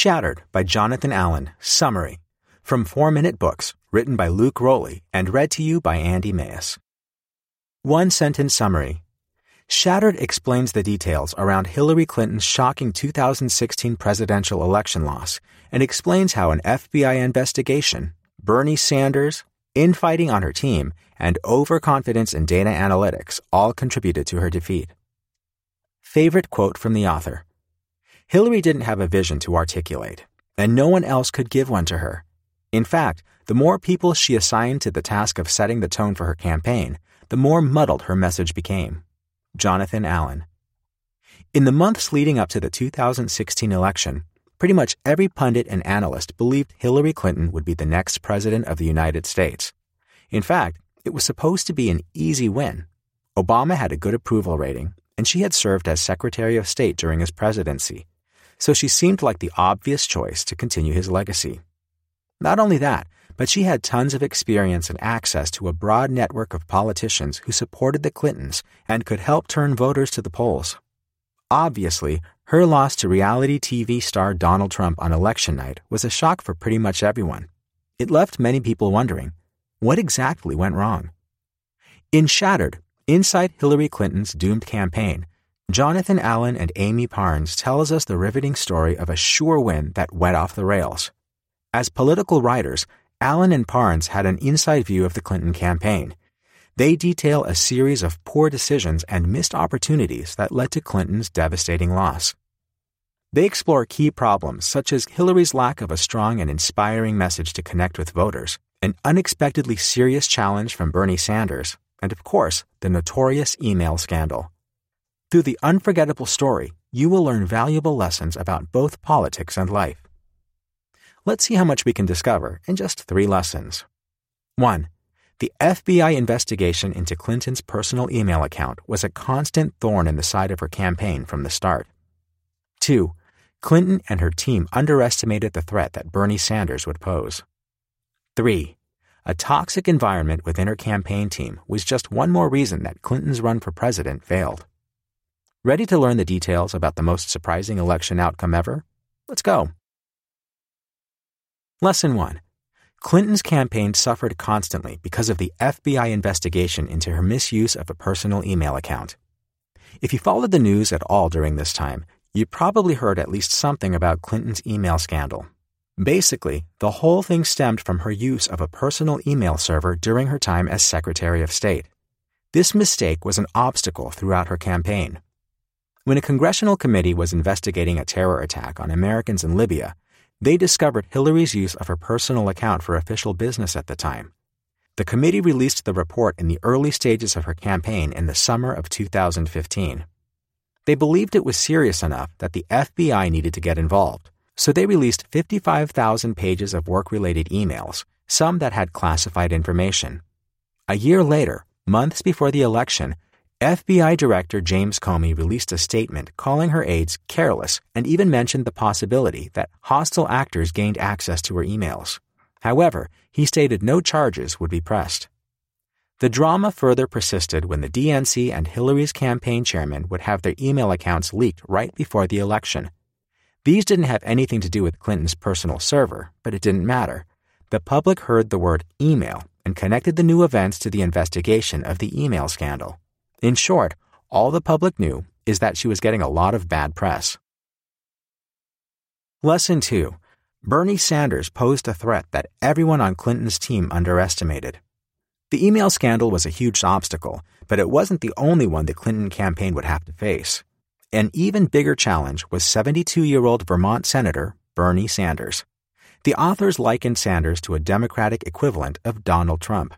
Shattered by Jonathan Allen, summary. From 4 Minute Books, written by Luke Rowley and read to you by Andy Mayes. One sentence summary. Shattered explains the details around Hillary Clinton's shocking 2016 presidential election loss and explains how an FBI investigation, Bernie Sanders, infighting on her team, and overconfidence in data analytics all contributed to her defeat. Favorite quote from the author Hillary didn't have a vision to articulate, and no one else could give one to her. In fact, the more people she assigned to the task of setting the tone for her campaign, the more muddled her message became. Jonathan Allen. In the months leading up to the 2016 election, pretty much every pundit and analyst believed Hillary Clinton would be the next president of the United States. In fact, it was supposed to be an easy win. Obama had a good approval rating, and she had served as Secretary of State during his presidency so she seemed like the obvious choice to continue his legacy. Not only that, but she had tons of experience and access to a broad network of politicians who supported the Clintons and could help turn voters to the polls. Obviously, her loss to reality TV star Donald Trump on election night was a shock for pretty much everyone. It left many people wondering what exactly went wrong. In Shattered, inside Hillary Clinton's doomed campaign, Jonathan Allen and Amie Parnes tells us the riveting story of a sure win that went off the rails. As political writers, Allen and Parnes had an inside view of the Clinton campaign. They detail a series of poor decisions and missed opportunities that led to Clinton's devastating loss. They explore key problems such as Hillary's lack of a strong and inspiring message to connect with voters, an unexpectedly serious challenge from Bernie Sanders, and of course, the notorious email scandal. Through the unforgettable story, you will learn valuable lessons about both politics and life. Let's see how much we can discover in just three lessons. 1. The FBI investigation into Clinton's personal email account was a constant thorn in the side of her campaign from the start. 2. Clinton and her team underestimated the threat that Bernie Sanders would pose. 3. A toxic environment within her campaign team was just one more reason that Clinton's run for president failed. Ready to learn the details about the most surprising election outcome ever? Let's go. Lesson 1. Clinton's campaign suffered constantly because of the FBI investigation into her misuse of a personal email account. If you followed the news at all during this time, you probably heard at least something about Clinton's email scandal. Basically, the whole thing stemmed from her use of a personal email server during her time as Secretary of State. This mistake was an obstacle throughout her campaign. When a congressional committee was investigating a terror attack on Americans in Libya, they discovered Hillary's use of her personal account for official business at the time. The committee released the report in the early stages of her campaign in the summer of 2015. They believed it was serious enough that the FBI needed to get involved, so they released 55,000 pages of work related emails, some that had classified information. A year later, months before the election, FBI Director James Comey released a statement calling her aides careless and even mentioned the possibility that hostile actors gained access to her emails. However, he stated no charges would be pressed. The drama further persisted when the DNC and Hillary's campaign chairman would have their email accounts leaked right before the election. These didn't have anything to do with Clinton's personal server, but it didn't matter. The public heard the word email and connected the new events to the investigation of the email scandal. In short, all the public knew is that she was getting a lot of bad press. Lesson 2 Bernie Sanders posed a threat that everyone on Clinton's team underestimated. The email scandal was a huge obstacle, but it wasn't the only one the Clinton campaign would have to face. An even bigger challenge was 72 year old Vermont Senator Bernie Sanders. The authors likened Sanders to a Democratic equivalent of Donald Trump.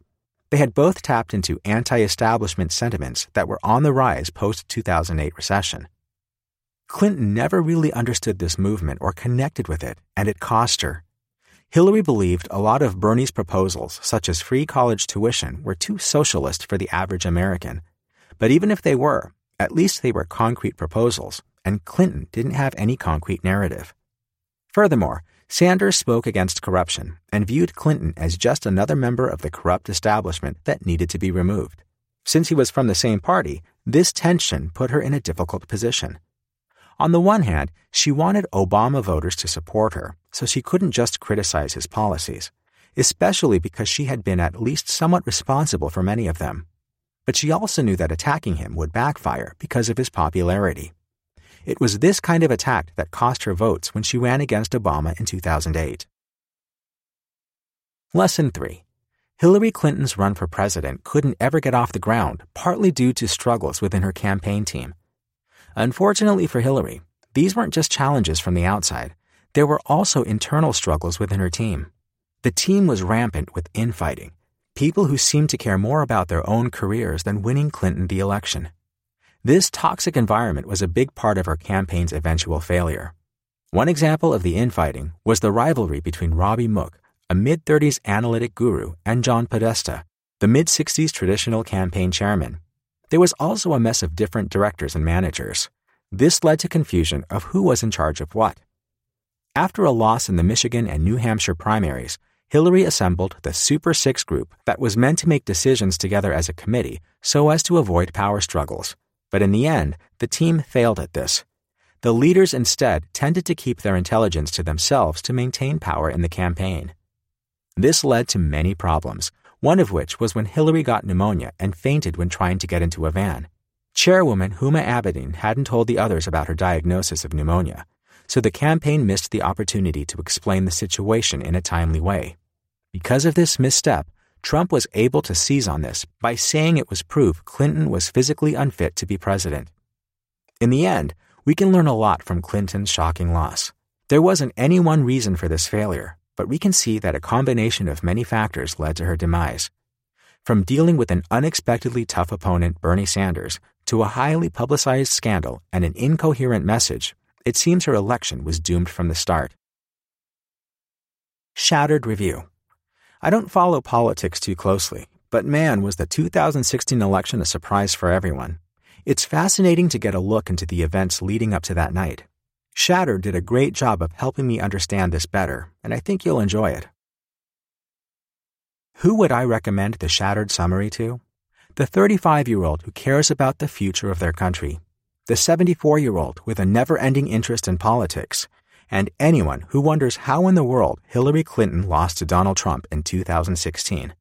They had both tapped into anti establishment sentiments that were on the rise post 2008 recession. Clinton never really understood this movement or connected with it, and it cost her. Hillary believed a lot of Bernie's proposals, such as free college tuition, were too socialist for the average American. But even if they were, at least they were concrete proposals, and Clinton didn't have any concrete narrative. Furthermore, Sanders spoke against corruption and viewed Clinton as just another member of the corrupt establishment that needed to be removed. Since he was from the same party, this tension put her in a difficult position. On the one hand, she wanted Obama voters to support her, so she couldn't just criticize his policies, especially because she had been at least somewhat responsible for many of them. But she also knew that attacking him would backfire because of his popularity. It was this kind of attack that cost her votes when she ran against Obama in 2008. Lesson 3 Hillary Clinton's run for president couldn't ever get off the ground, partly due to struggles within her campaign team. Unfortunately for Hillary, these weren't just challenges from the outside, there were also internal struggles within her team. The team was rampant with infighting, people who seemed to care more about their own careers than winning Clinton the election. This toxic environment was a big part of her campaign's eventual failure. One example of the infighting was the rivalry between Robby Mook, a mid 30s analytic guru, and John Podesta, the mid 60s traditional campaign chairman. There was also a mess of different directors and managers. This led to confusion of who was in charge of what. After a loss in the Michigan and New Hampshire primaries, Hillary assembled the Super Six group that was meant to make decisions together as a committee so as to avoid power struggles. But in the end, the team failed at this. The leaders instead tended to keep their intelligence to themselves to maintain power in the campaign. This led to many problems, one of which was when Hillary got pneumonia and fainted when trying to get into a van. Chairwoman Huma Abedin hadn't told the others about her diagnosis of pneumonia, so the campaign missed the opportunity to explain the situation in a timely way. Because of this misstep, Trump was able to seize on this by saying it was proof Clinton was physically unfit to be president. In the end, we can learn a lot from Clinton's shocking loss. There wasn't any one reason for this failure, but we can see that a combination of many factors led to her demise. From dealing with an unexpectedly tough opponent, Bernie Sanders, to a highly publicized scandal and an incoherent message, it seems her election was doomed from the start. Shattered Review I don't follow politics too closely, but man, was the 2016 election a surprise for everyone. It's fascinating to get a look into the events leading up to that night. Shattered did a great job of helping me understand this better, and I think you'll enjoy it. Who would I recommend the Shattered summary to? The 35 year old who cares about the future of their country, the 74 year old with a never ending interest in politics, and anyone who wonders how in the world Hillary Clinton lost to Donald Trump in 2016.